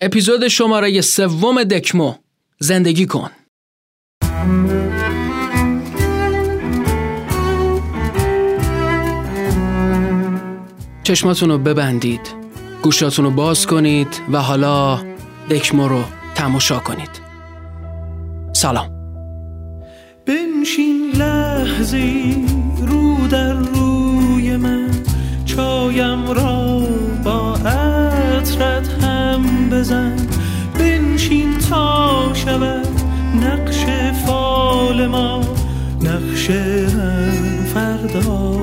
اپیزود شماره سوم دکمو زندگی کن. چشماتون رو ببندید گوشاتون رو باز کنید و حالا دکمو رو تماشا کنید. سلام. بنشین لحظی رو در روی من چایم را با عطرت هم بزن. بنشین تا شود نقش فال ما. نقش فردا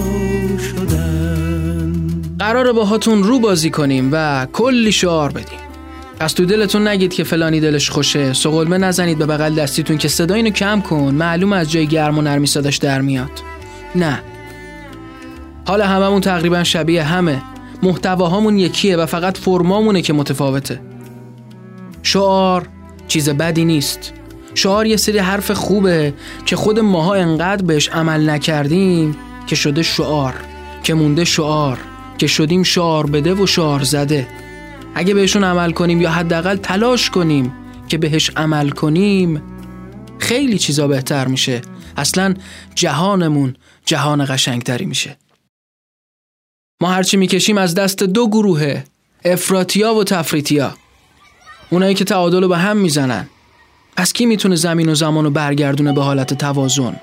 شدن. قراره باهاتون رو بازی کنیم و کلی شعار بدیم. پس تو دلتون نگید که فلانی دلش خوشه. سقلمه نزنید به بغل دستیتون که صدا اینو کم کن. معلوم از جای گرم و نرمی صداش در میاد. نه. حالا هممون تقریبا شبیه همه. محتواهامون یکیه و فقط فرمامونه که متفاوته. شعار چیز بدی نیست. شعار یه سری حرف خوبه که خود ماها انقدر بهش عمل نکردیم که شده شعار که مونده شعار که شدیم شعار بده و شعار زده. اگه بهشون عمل کنیم یا حداقل تلاش کنیم که بهش عمل کنیم خیلی چیزا بهتر میشه. اصلا جهانمون جهان قشنگتری میشه. ما هرچی می‌کشیم از دست دو گروهه افراتیا و تفریتیا اونایی که تعادل رو به هم می‌زنن. پس کی می‌تونه زمین و زمان رو برگردونه به حالت توازن؟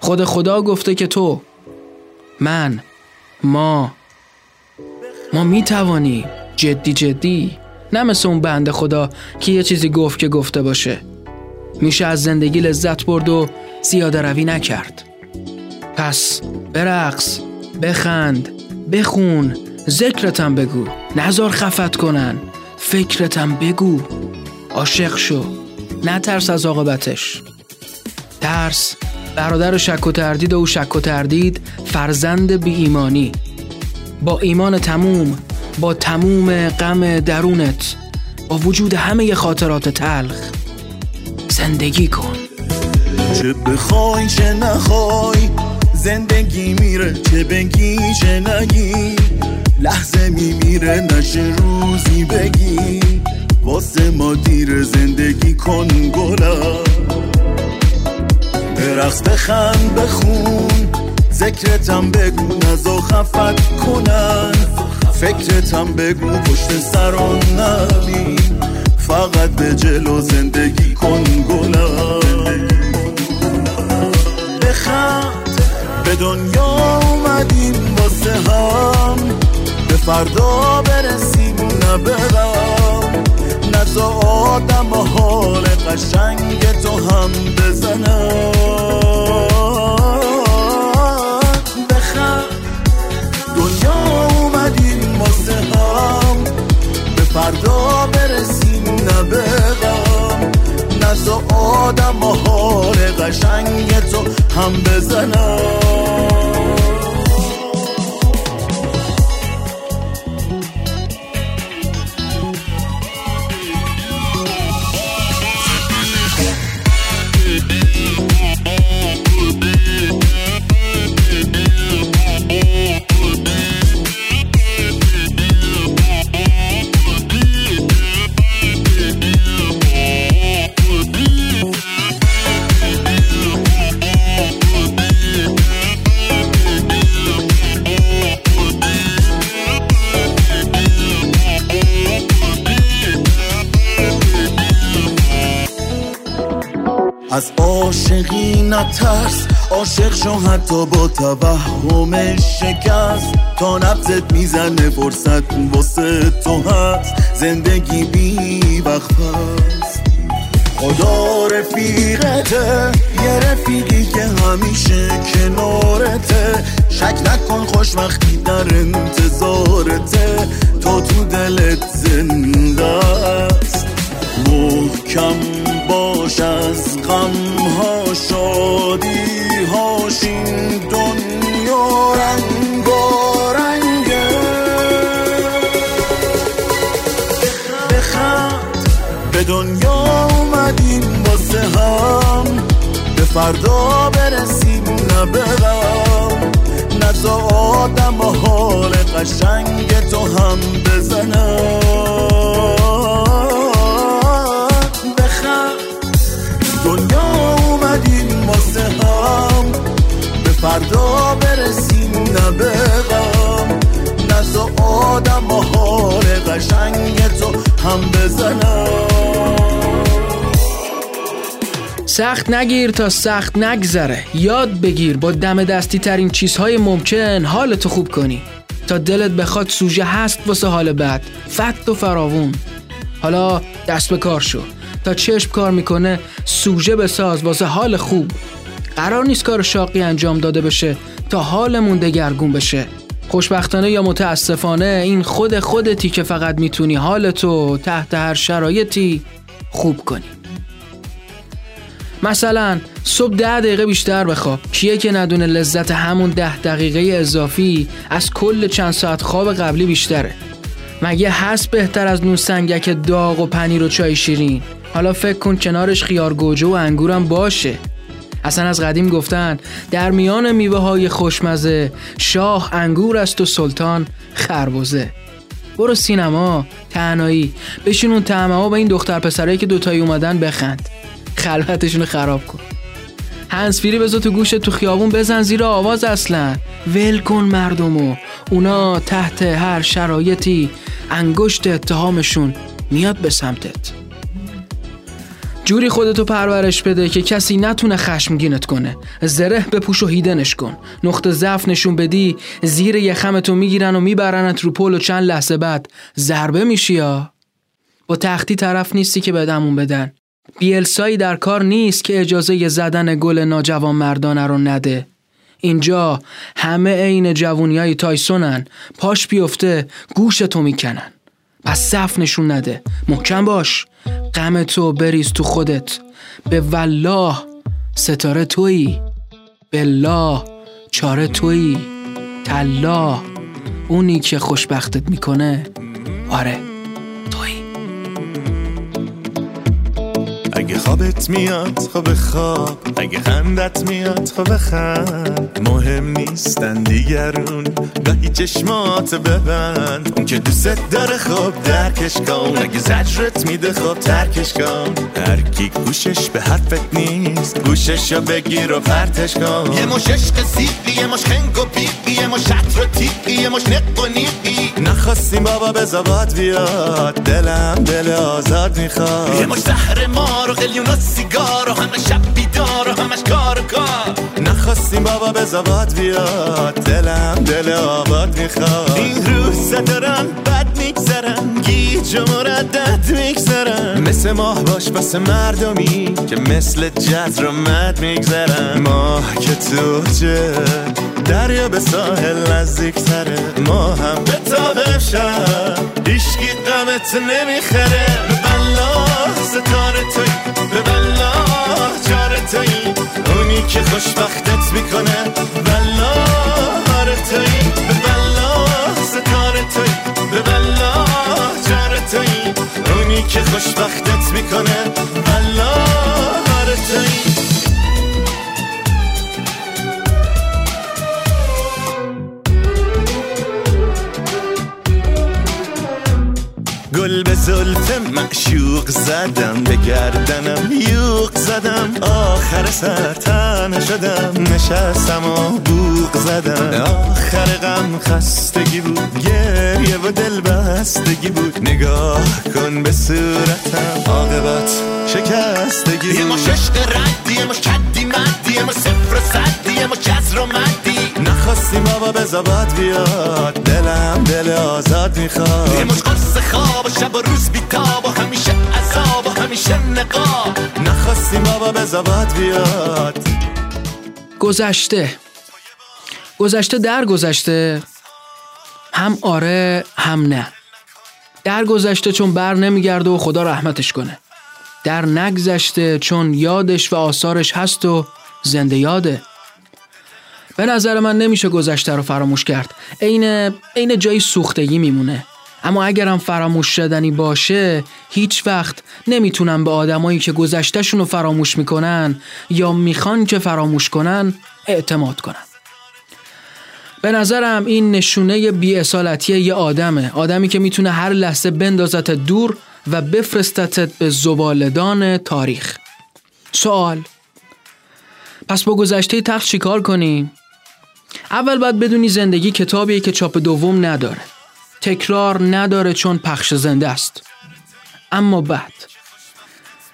خود خدا گفته که تو من ما ما می‌توانیم جدی جدی نه مثل اون بنده خدا که یه چیزی گفت که گفته باشه. میشه از زندگی لذت برد و زیاده روی نکرد. پس برقص بخند بخون ذکرتم بگو. نزار خفت کنن. فکرتم بگو. عاشق شو. نه ترس از عاقبتش. ترس برادر شک و تردید و شک و تردید فرزند بی ایمانی با ایمان تموم با تموم غم درونت با وجود همه خاطرات تلخ. زندگی کن. چه بخوای چه نخوای زندگی میره چه بگی چه نگی. لحظه میمیره نشه روزی بگی. واسه ما دیر زندگی کن گلا. برقص بخند بخون. ذکرتم بگو نزا خفت کنن. فکرتم بگو پشت سران نبین. فقط به جلو زندگی کن گلا. بخند. دنیا اومدیم واسه هم. به فردا برسیم نه بغم نزا آدم حال قشنگ تو هم بزنم بخند دنیا اومدیم واسه هم. به فردا برسیم نه بغم نزا آدم حال قشنگ تو هم بزنم. عاشق شو حتی با توهم شکست. تا نبزت می‌زنه فرصت واسه تو هست. زندگی بی وقت است خدا رفیقته یه رفیقی که همیشه کنارته. شک نکن خوشبختی در انتظارته. تو تو دلت زنده است. محکم باش از غم ها شادی هاش این دنیا رنگارنگه بخند به دنیا اومدیم واسه هم. به فردا برسیم نه بغم نزا آدم حال قشنگ تو هم بزنم. ببم نزا آدم و حال قشنگ تو هم بزنم. سخت نگیر تا سخت نگذره. یاد بگیر با دم دستی ترین چیزهای ممکن حالتو خوب کنی. تا دلت بخواد سوژه هست واسه حال بعد. فت و فراوون. حالا دست به کار شو. تا چشم کار می‌کنه سوژه بساز واسه حال خوب. قرار نیست کار شاقی انجام داده بشه. تا حالمون دگرگون بشه. خوشبختانه یا متاسفانه این خود خودتی که فقط می‌تونی حالتو تحت هر شرایطی خوب کنی. مثلا صبح ده دقیقه بیشتر بخواب. کیه که ندونه لذت همون ده دقیقه اضافی از کل چند ساعت خواب قبلی بیشتره. مگه هست بهتر از نون سنگک داغ و پنیر و چای شیرین؟ حالا فکر کن کنارش خیار گوجه و انگورم باشه. اصلا از قدیم گفتن در میان میوه های خوشمزه شاه انگور است و سلطان خربوزه برو سینما تنهایی. بشین اون ها با این دختر پسرایی که دوتایی اومدن بخند. خلوتشون خراب کن. هنسفیری بذار تو گوشت تو خیابون بزن زیر آواز اصلا. ول کن مردمو اونا تحت هر شرایطی انگشت اتهامشون میاد به سمتت. جوری خودتو پرورش بده که کسی نتونه خشمگینت کنه. زره بپوش و هیدنش کن. نقطه ضعف نشون بدی زیر یخمتو می‌گیرن و میبرنت رو پل و چند لحظه بعد ضربه میشی یا با تختی طرف نیستی که بدمون بدن. بیلسایی در کار نیست که اجازه زدن گل ناجوان مردانه رو نده. اینجا همه عین جوونیای تایسونن. پاش بیفته گوش تو می‌کنن. پس صف نشون نده. محکم باش. غم تو بریز تو خودت. به والله ستاره تویی. بالله چاره تویی. تلا اونی که خوشبختت می‌کنه. آره. اگه خوابت میاد خب خواب. اگه خندت میاد خب خند. مهم نیستن دیگرون. گاهی چشمات ببند. اون که دوست داره خب درکش کن. اگه زجرت میده خب ترکش کن. هر کی گوشش به حرفت نیست گوشش رو بگیر و پرتش کن. یه مش عشق یه مش خنگ و پیقی یه مش شطر و تیقی یه مش نق و نیقی نخواستیم بابا به بیاد. دلم دل آزاد می‌خواد. یه مش زهر مار و قلیون و سیگار و همه شب بیدار و همش کار و کار. نخواستیم بابا به زباد بیاد. دلم دل آباد می‌خواد. این روز دارم بد میگذرم. گیج و مردد میگذرم. مثل ماه باش بس مردمی که مثل جز رو مد میگذرم. ماه که تو دریا به ساحل نزدیک تره ما هم به تابه شب ایشگی قمت نمی‌خره. بلا ستاره توی به بلا جاره توی. اونی که خوشبختت می‌کنه بلا هاره توی به ستاره توی به بلا جاره توی. اونی که خوشبختت می‌کنه بلا هاره توی. زلف معشوق زدم به گردنم یوق زدم. آخر سر تنه شدم نشستم و بوق زدم. آخر غم خستگی بود گریه و دل بستگی بود. نگاه کن به صورتم عاقبت شکستگی یه ما ششق ردی یه ما کدی مدی یه ما صفر صدی یه ما جزر و مدی نخواستیم بابا به زباد بیاد. دلم دل آزاد می‌خواد. یه مش قرص خواب و شب و روز بیتاب و همیشه عذاب و همیشه نقاب. نخواستیم بابا به زباد بیاد. گذشته. گذشته در گذشته هم آره هم نه. در گذشته چون بر نمیگرده و خدا رحمتش کنه. در نگذشته چون یادش و آثارش هست و زنده یاده. به نظر من نمیشه گذشته رو فراموش کرد. عین عین جایی سوختگی میمونه. اما اگرم فراموش شدنی باشه هیچ وقت نمی‌تونم به آدمایی که گذشتهشون رو فراموش می‌کنن یا می‌خوان که فراموش کنن اعتماد کنم به نظرم این نشونه بیاصالتی یه آدمه. آدمی که می‌تونه هر لحظه بندازت دور و بفرستتت به زبالدان تاریخ. سوال پس با گذشته تخت چیکار کنیم؟ اول باید بدونی زندگی کتابیه که چاپ دوم نداره. تکرار نداره چون پخش زنده است. اما بعد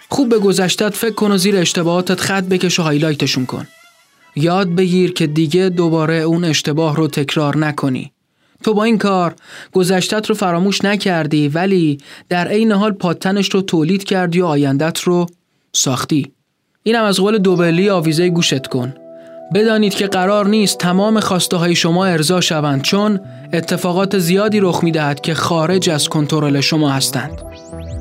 خوب به گذشتت فکر کن و زیر اشتباهاتت خط بکش و هایلایتشون کن. یاد بگیر که دیگه دوباره اون اشتباه رو تکرار نکنی. تو با این کار گذشتت رو فراموش نکردی ولی در عین حال پاتنش رو تولید کردی و آیندت رو ساختی اینم از قول دوبلی آویزه گوشت کن بدانید که قرار نیست تمام خواسته های شما ارضا شوند چون اتفاقات زیادی رخ می دهد که خارج از کنترل شما هستند.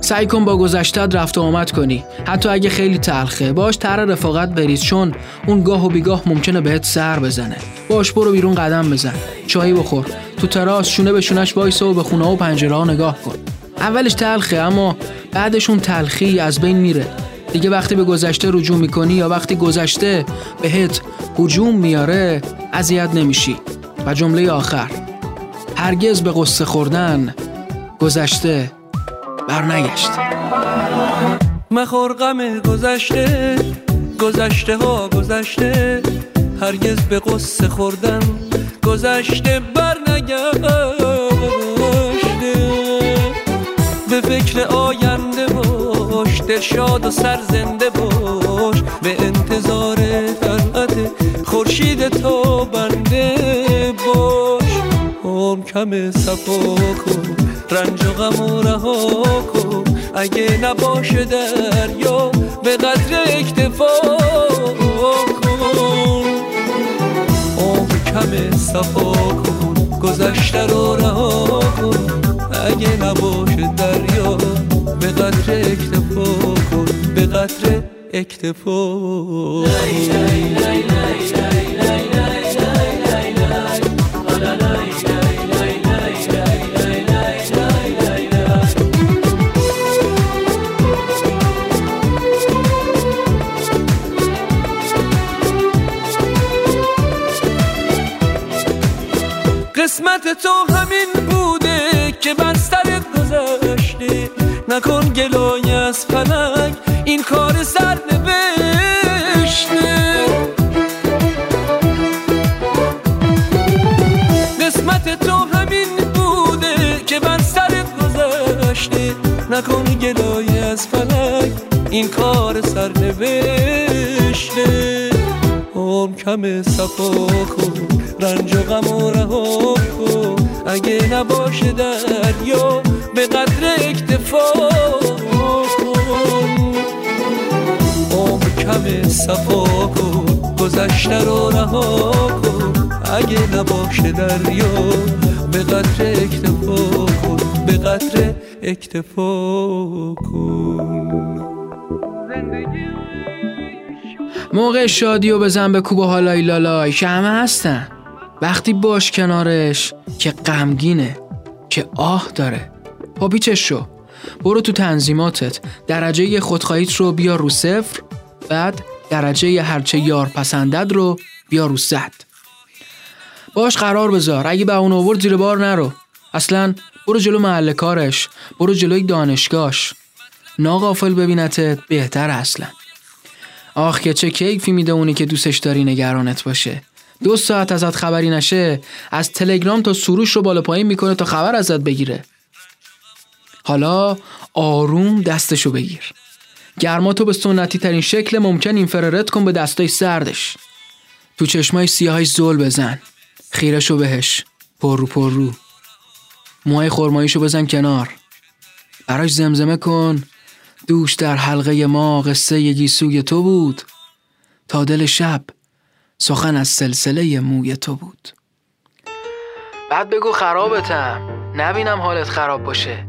سعی کن با گذشتت رفت و آمد کنی. حتی اگه خیلی تلخه باش تر رفاقت بریز چون اون گاه و بیگاه ممکنه بهت سر بزنه. باش برو بیرون قدم بزن. چایی بخور. تو تراس شونه به شونش وایسا و به خونه و پنجره ها نگاه کن. اولش تلخه اما بعدش اون تلخی از بین میره. دیگه وقتی به گذشته رجوع می‌کنی یا وقتی گذشته بهت هجوم میاره اذیت نمیشی. و جمله آخر. هرگز به قصه خوردن گذشته برنگشت. مخور غم گذشته گذشته ها گذشته. هرگز به قصه خوردن گذشته برنگشته. به فکر آینده باش دل شاد و سر زنده باش. به انتظار طلعت خورشید تو بنده باش. هم کم صفا کن. رنج و غم و رها کن. اگه نباشه دریا به قدر اکتفا کن. هم کم صفا کن گذشته رو رها کن. اگه نباشه دریا به قدر اکتفا کن. به قدر اکتفا. قسمت تو همین بوده که بر سرت گذشته. نکن گلای از فلک این کار سر نوشته قسمت تو همین بوده که بر سرت گذشته. نکن گلای از فلک این کار سر نوشته هم کم صفا کن. رنج و غم و رها کن اگه نباشه دریا به قدر اکتفا کن. هم کم صفا کن گذشته رو رها کن. اگه نباشه دریا به قدر اکتفا کن. به قدر اکتفا کن. موقع شادی و بزن به کوب و حالای لالای که همه هستن. وقتی باش کنارش که غمگینه که آه داره. با بیچش شو. برو تو تنظیماتت. درجه خودخواهیت رو بیا رو صفر بعد درجه هرچه یار پسندد رو بیا رو صد. باش قرار بذار. اگه به اون آورد زیر بار نرو. اصلا برو جلو محل کارش. برو جلوی دانشگاهش. ناغافل ببینتت بهتر اصلا. آخ که چه کیفی میده اونی که دوستش داری نگرانت باشه. دو ساعت ازت خبری نشه از تلگرام تا سروش رو بالا پایین می‌کنه تا خبر ازت بگیره. حالا آروم دستشو بگیر. گرماتو به سنتی ترین شکل ممکن اینفرارت کن به دستای سردش. تو چشمای سیاهش زل بزن. خیرشو بهش. پر رو پر رو. موهای خرماییشو بزن کنار. براش زمزمه کن. دوش در حلقه ما قصه گیسوی تو بود. تا دل شب. سخن از سلسله موی تو بود. بعد بگو خرابتم. نبینم حالت خراب باشه.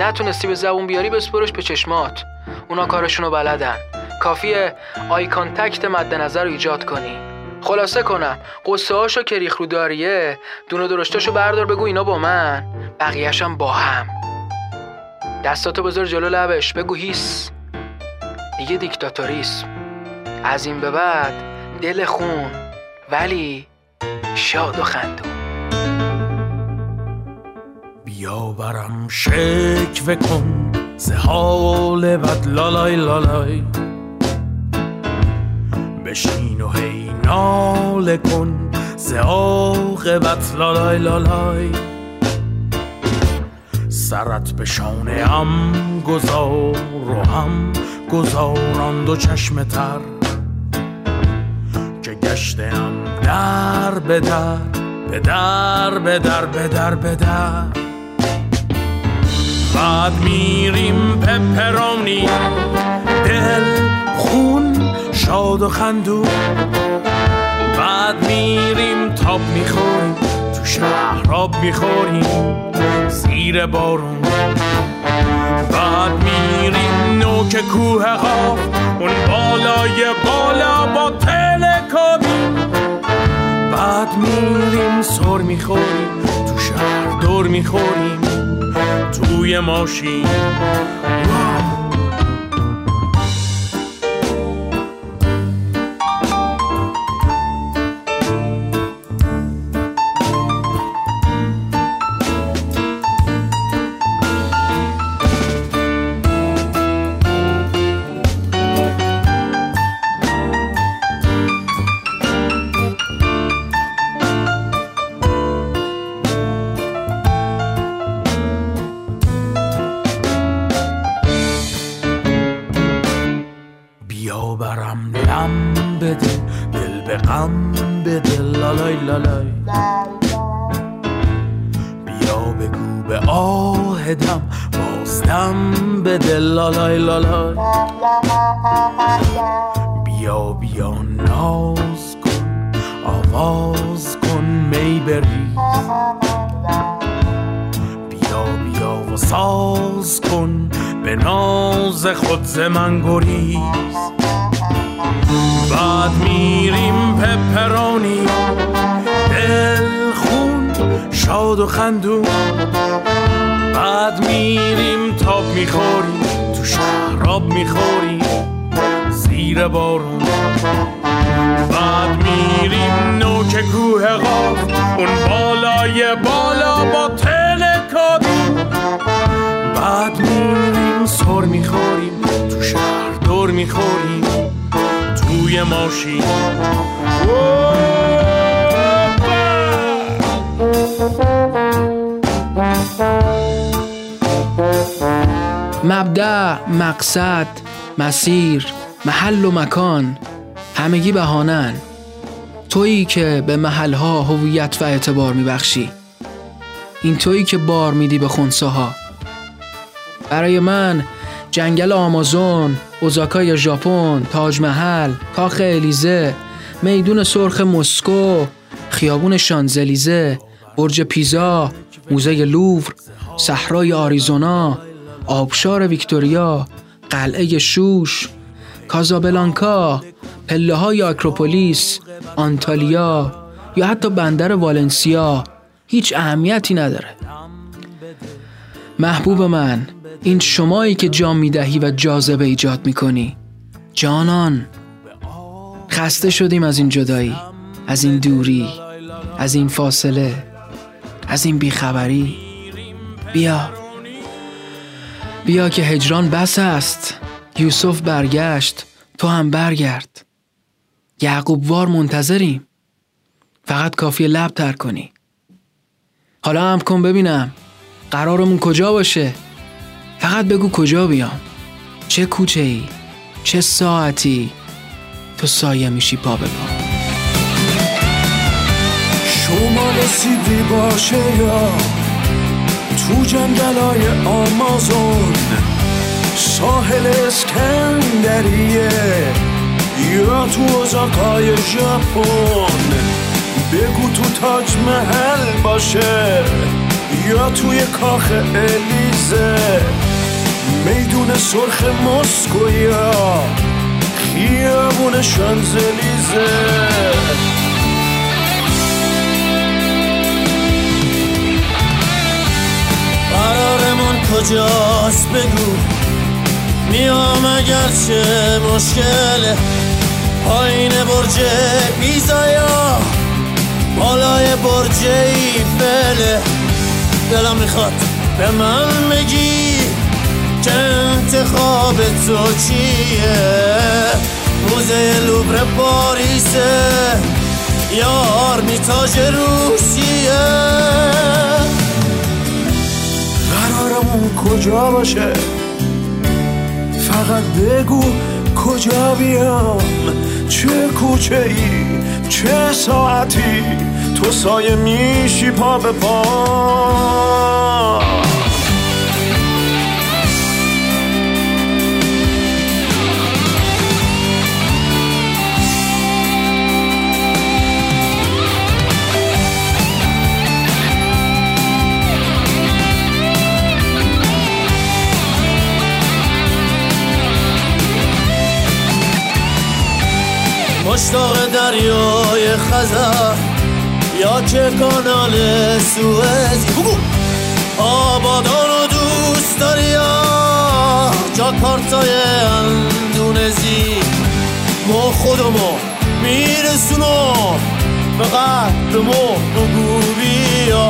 نتونستی به زبون بیاری بسپرش به چشمات. اونا کارشونو بلدن. کافیه eye contact مد نظر رو ایجاد کنی. خلاصه کنم قصه هاشو که ریخت رو داریه دونه درشتاشو بردار بگو اینا با من. بقیهشم با هم. دستاتو بذار جلو لبش بگو هیس. دیگه دیکتاتوریسم. از این به بعد دل خون ولی شاد و خندون. بیا برم شکوه کن ز حال بد لالای لالای. بشین و هی ناله کن ز عاقبت لالای لالای. سرت به شانه هم گذار و هم گذاران دو چشم تر. که گشتم در به در به در به در به در به در. بعد میریم پپرانی دل خون شاد و خندو بعد میریم تاب می‌خوریم تو شهر آب می‌خوریم زیر بارون. بعد میریم نوک کوه قاف اون بالای بالا با تلکابی بعد میریم سر می‌خوریم تو شهر دور می‌خوریم توی ماشین و خندون. بعد میریم تاب می‌خوریم تو شهراب می‌خوریم زیر بارون. بعد میریم نوک کوه قاف اون بالای بالا با تلکابی بعد میریم سر می‌خوریم تو شهر دور می‌خوریم توی ماشین. مبدع مقصد مسیر محل و مکان همگی بهانن تویی که به محلها هویت و اعتبار میبخشی. این تویی که بار میدی به خونساها. برای من جنگل آمازون، اوزاکای ژاپن، تاج محل، کاخ الیزه، میدون سرخ مسکو، خیابون شانزلیزه، برج پیزا، موزه لوور، صحرای آریزونا، آبشار ویکتوریا، قلعه شوش، کازابلانکا، پله های آکروپولیس، آنتالیا یا حتی بندر والنسیا هیچ اهمیتی نداره. محبوب من این شمایی که جام می‌دهی و جاذبه ایجاد می‌کنی. جانان خسته شدیم از این جدایی از این دوری از این فاصله از این بیخبری. بیا. بیا که هجران بس است. یوسف برگشت تو هم برگرد. یعقوب وار منتظریم. فقط کافی لب تر کنی. حالا هم کن ببینم. قرارمون کجا باشه؟ فقط بگو کجا بیام. چه کوچه ای چه ساعتی. تو سایه میشی پا به پا. شما رسیدی باشه یا تو جنگلای آمازون ساحل اسکندریه یا تو ازاقای ژاپن. بگو تو تاج محل باشه یا توی کاخ الیزه. میدون سرخ مسکو یا خیابون شانزلیزه. کجاست بگو؟ میام اگرچه مشکله پایین برج یا بالای برج ایفله دلم می‌خواد به من بگی که انتخاب تو چیه. موزه لوبر پاریسه یا میتاج روسیه. کجا باشه؟ فقط بگو کجا بیام؟ چه کوچه ای چه ساعتی؟ تو سایه میشی پا به پا. مشتاق دریای خزر یا که کانال سوئز. آبادان رو دوست داری یا؟ جاکارتای اندونزی. ما خودمو میرسونم به قدر مهر و گوبیا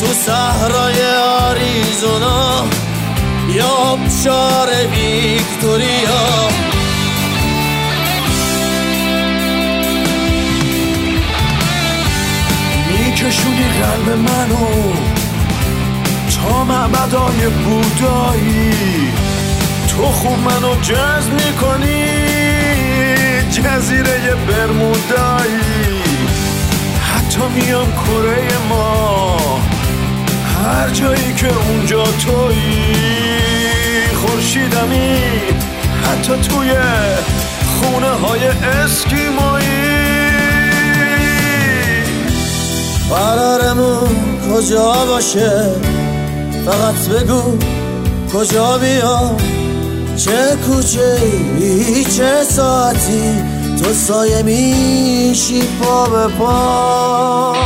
تو صحرای آریزونا یا شار ویکتوریا. میکشونی قلب منو تا معبدای بودایی. تو خوب منو جذب می‌کنی جزیره برمودایی. حتی میام کره ما هر جایی که اونجا تویی. خورشیدمی حتی توی خونه های اسکیمایی قرارمون کجا باشه؟ فقط بگو کجا بیام؟ چه کوچه چه ساعتی؟ تو سایه میشی پا به پا.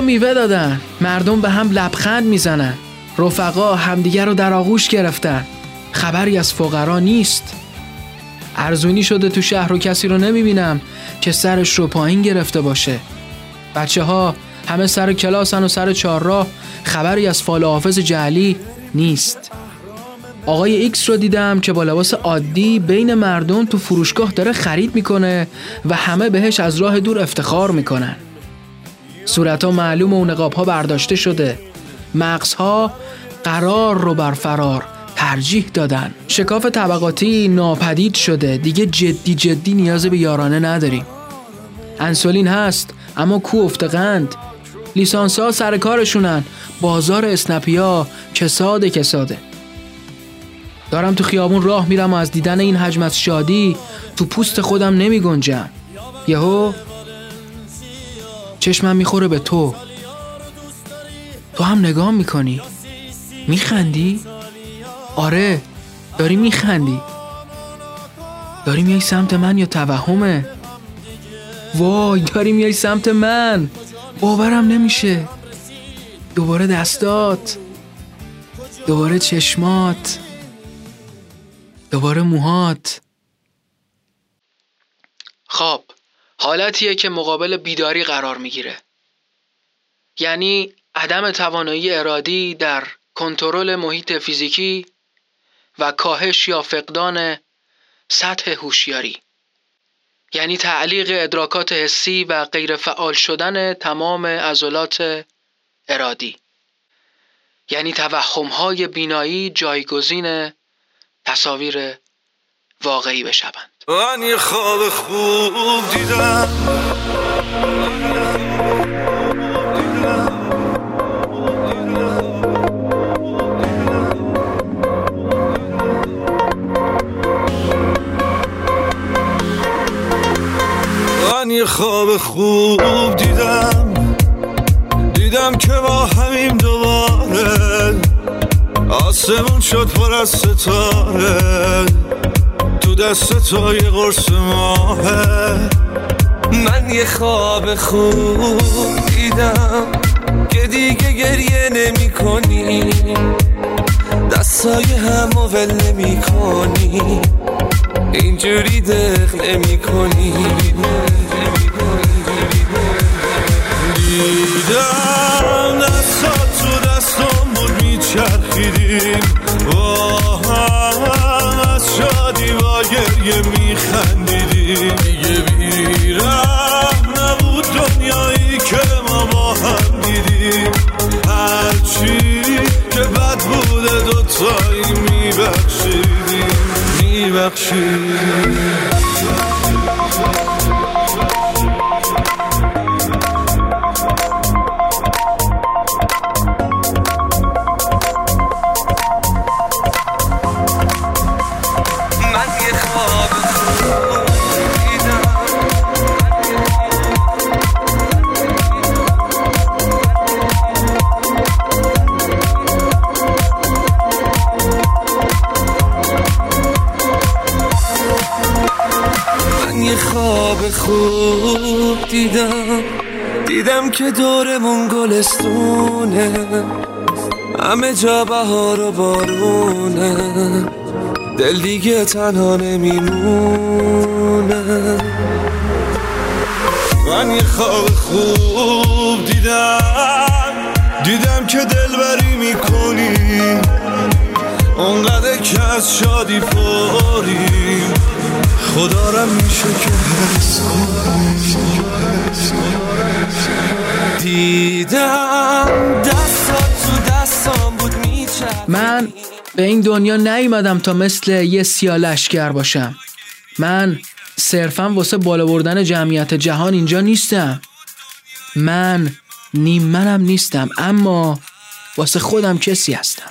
میوه دادن. مردم به هم لبخند می‌زنن. رفقا همدیگر رو در آغوش گرفتن. خبری از فقرا نیست. ارزونی شده تو شهر و کسی رو نمی‌بینم. که سرش رو پایین گرفته باشه. بچه ها همه سر کلاسن و سر چهارراه خبری از فال حافظ جعلی نیست. آقای ایکس رو دیدم که با لباس عادی بین مردم تو فروشگاه داره خرید می‌کنه و همه بهش از راه دور افتخار می‌کنن. صورت ها معلوم و نقاب ها برداشته شده. مغز قرار رو بر فرار. ترجیح دادن. شکاف طبقاتی ناپدید شده. دیگه جدی جدی نیاز به یارانه نداریم. انسولین هست اما کو افتقند لیسانس ها سر کارشونن. بازار اسنپیا کساده کساده. دارم تو خیابون راه میرم و از دیدن این حجم از شادی تو پوست خودم نمی گنجم یهو چشمم می‌خوره به تو. تو هم نگاه می‌کنی؟ میخندی؟ آره داری میخندی. داری میای سمت من یا توهمه؟ وای داری میای سمت من. باورم نمیشه. دوباره دستات. دوباره چشمات. دوباره موهات. خواب حالتیه که مقابل بیداری قرار می‌گیره. یعنی عدم توانایی ارادی در کنترل محیط فیزیکی و کاهش یا فقدان سطح هوشیاری. یعنی تعلیق ادراکات حسی و غیر فعال شدن تمام عضلات ارادی. یعنی توهمهای بینایی جایگزین تصاویر واقعی بشوند. خواب خوب دیدم. خواب خوب دیدم. دیدم که با همیم دوباره آسمون شد پر از ستاره. تو دست تو یه قرص ماهه. من یه خواب خوب دیدم که دیگه گریه نمی کنی. دستای هم و ول نمی کنی. اینجوری دق نمی کنی. دیدم دستات تو دستم بود میچرخیدیم. با هم از شادی و گریه میخندیدیم. دیگه بیرم نبود دنیایی که ما با هم دیدیم. هرچی که بد بوده دوتایی میبخشیدیم. میبخشیدیم. همه جا بهار و بارونه. دل دیگه تنها نمیمونه. من یه خواب خوب دیدم. دیدم که دلبری می‌کنی. اونقدر که از شادی پاریم خدا را میشه که حس دیدم دستات تو من به این دنیا نیومدم تا مثل یه سیالشگر باشم. من صرفا واسه بالا بردن جمعیت جهان اینجا نیستم. من نیم منم نیستم اما واسه خودم کسی هستم.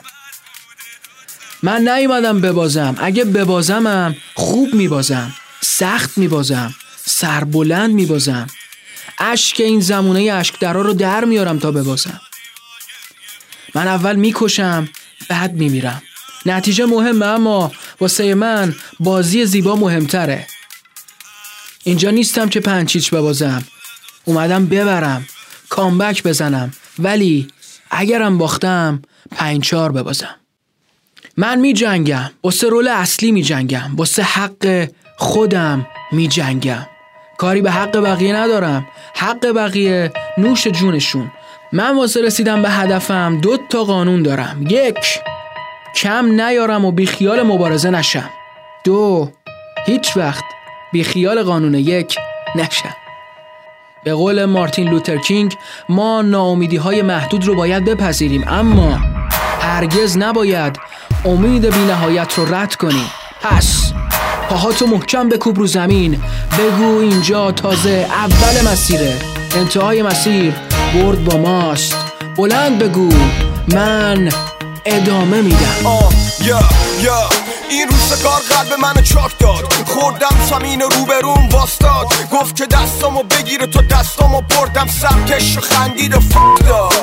من نیومدم ببازم. اگه ببازمم خوب میبازم سخت میبازم سربلند میبازم. اشک این زمونه اشک درا رو در میارم تا ببازم. من اول می‌کشم بعد میمیرم. نتیجه مهمه اما واسه من بازی زیبا مهمتره. اینجا نیستم که پنچیچ ببازم. اومدم ببرم. کامبک بزنم. ولی اگرم باختم پنچار ببازم. من می جنگم رول اصلی می جنگم حق خودم می جنگم کاری به حق بقیه ندارم. حق بقیه نوش جونشون. من واسه رسیدم به هدفم دو تا قانون دارم. یک کم نیارم و بیخیال مبارزه نشم. دو هیچ وقت بیخیال قانون یک نشم. به قول مارتین لوتر کینگ ما ناامیدی های محدود رو باید بپذیریم اما هرگز نباید امید بی نهایت رو رد کنی پس پاهاتو محکم بکوب رو زمین بگو اینجا تازه اول مسیره. انتهای مسیر. برد با ماست. بلند بگو. من ادامه میدم. آه یا یا. این روزگار قلب من چاک داد. خوردم زمین روبروم واستاد. گفت که دستامو بگیره تو دستامو بردم. سمتش و خندید و فک داد.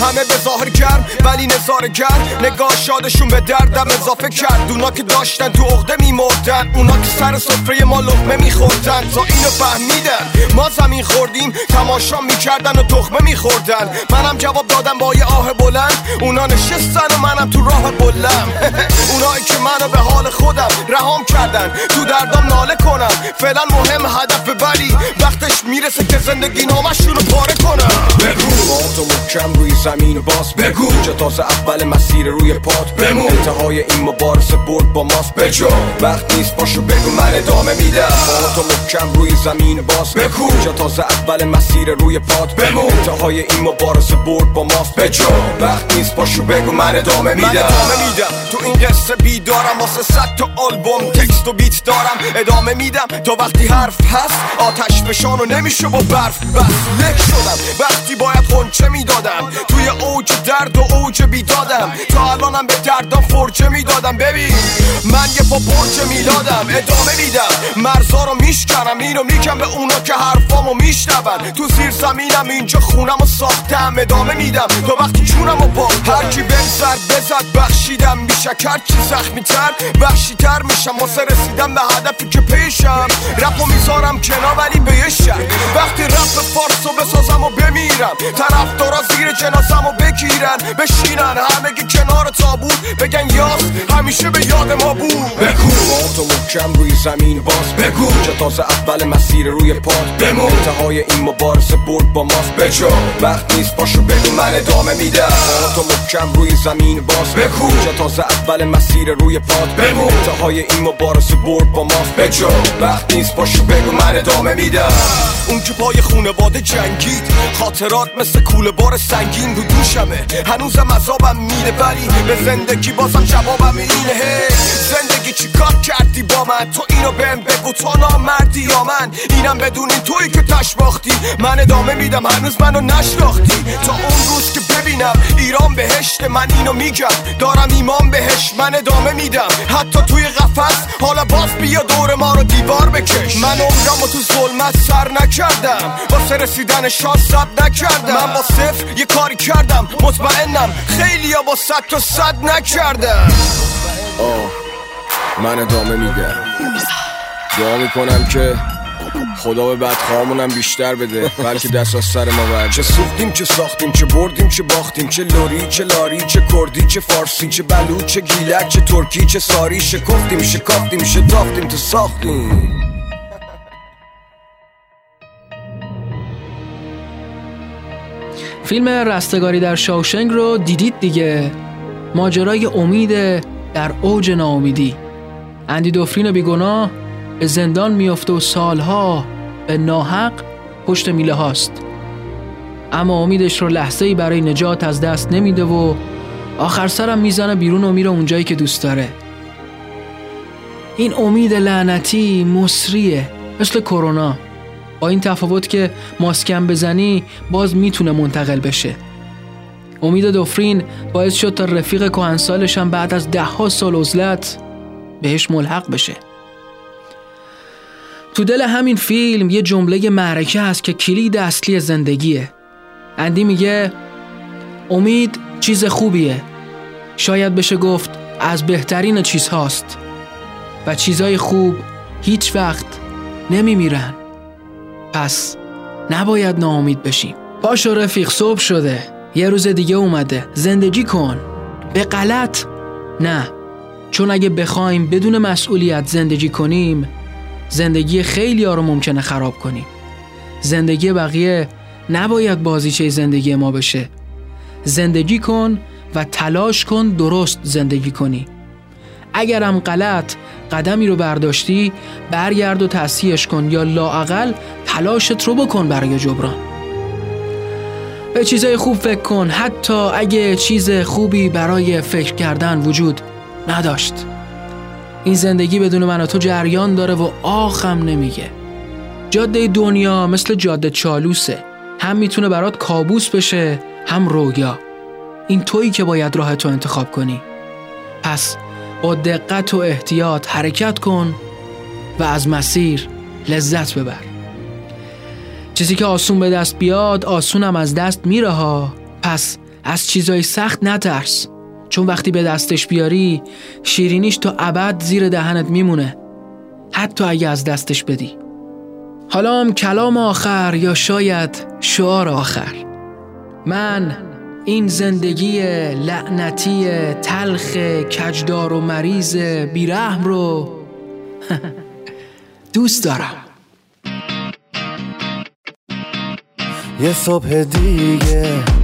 همه به ظاهر گرم ولی نظاره گرم. نگاه شادشون به دردم اضافه کرد. اونا که داشتن تو عقده میمردن. اونا که سر سفره ما لقمه میخوردن. تا اینو فهمیدن. ما زمین خوردیم تماشا می‌کردن و تخمه میخوردن. منم جواب دادم با یه آه بلند. اونا نشستن و منم تو راه بلم اونایی که منو به حال خودم رهام کردن. تو دردم ناله کنم. فعلا مهم هدف ولی وقتش می‌رسه که زندگی نامشون رو پاره کنم. بگو. تو محکم روی زمین باز. بگو. اینجا تازه اول مسیر روی پات. بمون. انتهای این مبارزه برد با ماست. بجا وقت نیست باشو بگو من ادامه میدم. تو محکم روی زمین باز. بگو. اینجا تازه اول مسیر روی پات. بمون. انتهای این مبارزه برد با ماست. بجا وقت نیست باشو بگو من ادامه میدم. من ادامه میدم. تو این قصه بیدارم واسه صد تا آلبوم تکست و بیت دارم. ادامه میدم. تا وقتی حرف هست آتش فشان و نمیشه با برف بس. لک شدم. وقتی باید خونچه می‌دادم. توی اوج درد و اوج بیدادم. تا الانم به دردم فرچه می‌دادم. ببین من یه پا برج می‌دادم ادامه میدم. مرزا رو میشکنم. اینو میگم به اونا که حرفامو میشنون. تو زیر زمینم اینجا خونم و ساختم. ادامه میدم. تا وقتی چونم و با هر کی سر بزد بخشیدم. میشکر چی زخمی تر وحشی تر میشم. واسه رسیدم به هدفی که پیشم. رپو می‌ذارم کنار ولی به وقتی رپ فارسو بسازم و بمیرم. طرف دارا زیر جنازم و بگیرن. بشینن همگی کنار تابوت. بگن یاس همیشه به یاد ما بود. بگو. تو محکم روی زمین باز. بگو. چه تازه اول مسیر روی پاد بمون. انتهای این مبارزه برد با ماست. بجا وقت نیست باشو بگو من ادامه میدم. تو محکم روی زمین باز. بکو اینجا تازه اول مسیر روی پاد بمون. های این مبارزه برد با ما. بجو وقت نیست باشو بگو من ادامه میدم. اون که پای خونواده جنگید. خاطرات مثل کوله بار سنگین رو دوشمه. هنوزم عذابم میره ولی به زندگی بازم جوابم اینه. زندگی چی کار کردی با من؟ تو اینو بهم بگو تو نامردی یا من. اینم بدون این توی که تشباختی من ادامه میدم هنوز منو نشناختی. تا اون روز که ببینم ایران بهشت من اینو میگم. دارم ایمان بهش من ادامه میدم. حتی توی قفس حالا باز بیا دور ما رو دیوار بکش. من عمرم تو ظلمت سر نکردم. واسه رسیدن شانس صد نکردم. من با صفر یه کاری کردم. مطمئنم خیلی یا با صد تا صد نکردم آه من ادامه میدم. دعا می‌کنم که خدا به بدخواهمونم بیشتر بده بلکه دست از سر ما بر چه سوختیم چه ساختیم چه بردیم چه باختیم چه لوری چه لاری چه کردی چه فارسی چه بلوچ چه گیلک چه ترکی چه ساری. شکفتیم شکافتیم شتافتیم تو ساختیم. فیلم رستگاری در شاوشنگ رو دیدید دیگه. ماجرای امید در اوج ناامیدی. اندی دوفرین بیگناه به زندان میافته و سالها به ناحق پشت میله هاست. اما امیدش رو لحظه ای برای نجات از دست نمیده و آخر سرم می‌زنه بیرون و میره اونجایی که دوست داره. این امید لعنتی مصریه مثل کرونا. با این تفاوت که ماسکم بزنی باز می‌تونه منتقل بشه. امید دوفرین باعث شد تا رفیق کهنسالش هم بعد از ده ها سال عزلت بهش ملحق بشه. تو دل همین فیلم یه جمله معرکه هست که کلید اصلی زندگیه. اندی میگه امید چیز خوبیه. شاید بشه گفت از بهترین چیز هاست و چیزای خوب هیچ وقت نمیمیرن. پس نباید ناامید بشیم. پاشو رفیق صبح شده. یه روز دیگه اومده. زندگی کن. به غلط؟ نه. چون اگه بخوایم بدون مسئولیت زندگی کنیم زندگی خیلی ها رو ممکنه خراب کنیم زندگی بقیه نباید بازیچه زندگی ما بشه. زندگی کن و تلاش کن درست زندگی کنی. اگرم غلط قدمی رو برداشتی برگرد و تصحیحش کن یا لاعقل تلاشت رو بکن برای جبران. به چیزای خوب فکر کن حتی اگه چیز خوبی برای فکر کردن وجود نداشت. این زندگی بدون من و تو جریان داره و آخم نمیگه. جاده دنیا مثل جاده چالوسه. هم می‌تونه برات کابوس بشه هم رویا. این تویی که باید راه تو انتخاب کنی. پس با دقت و احتیاط حرکت کن و از مسیر لذت ببر. چیزی که آسون به دست بیاد آسونم از دست میره ها. پس از چیزای سخت نترس. چون وقتی به دستش بیاری شیرینیش تو ابد زیر دهنت میمونه. حتی اگه از دستش بدی. حالا هم کلام آخر یا شاید شعار آخر. من این زندگی لعنتی تلخ کجدار و مریض بیرحم رو دوست دارم. یه صبح دیگه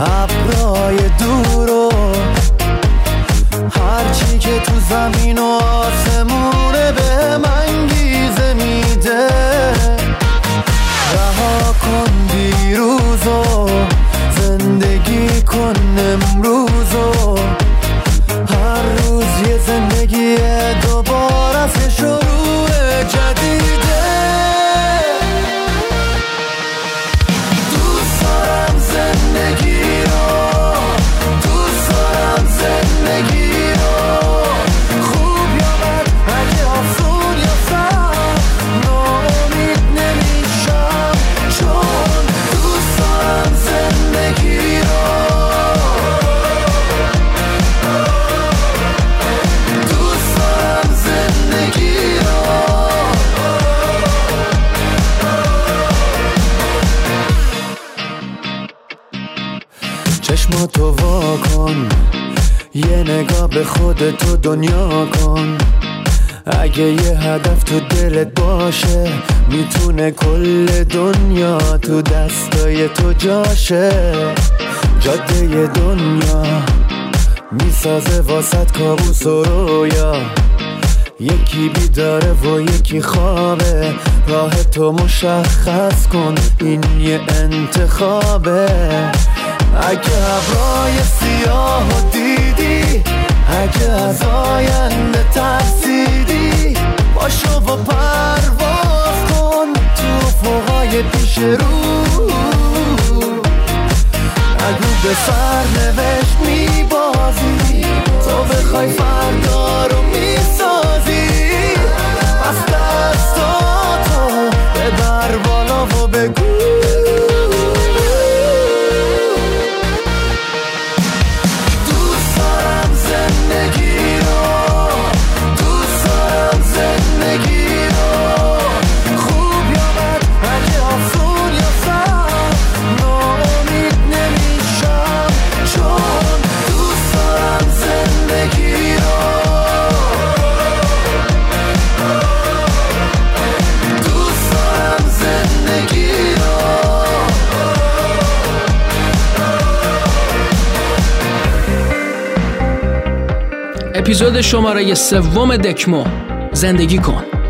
ابرای دور و هرچی که تو زمین و آسمونه به منگیزه میده. رها کن دیروز و زندگی کن امروز و هر روز یه زندگی دوباره دنیا کن. اگه یه هدف تو دلت باشه می‌تونه کل دنیا تو دستای تو جاشه. جاده دنیا می‌سازه واسط کابوس و رویا. یکی بیداره و یکی خوابه. راه تو مشخص کن این یه انتخابه. اگه ابرای سیاه و دیدی اگه از آینده ترسیدی باشو و پرواز کن تو فوقای پیش رو. اگه به سرنوشت میبازی تو بخوای فردا رو می‌سازی. از دستاتو ببر بالا و بگو اپیزود شماره سوم دکمو زندگی کن.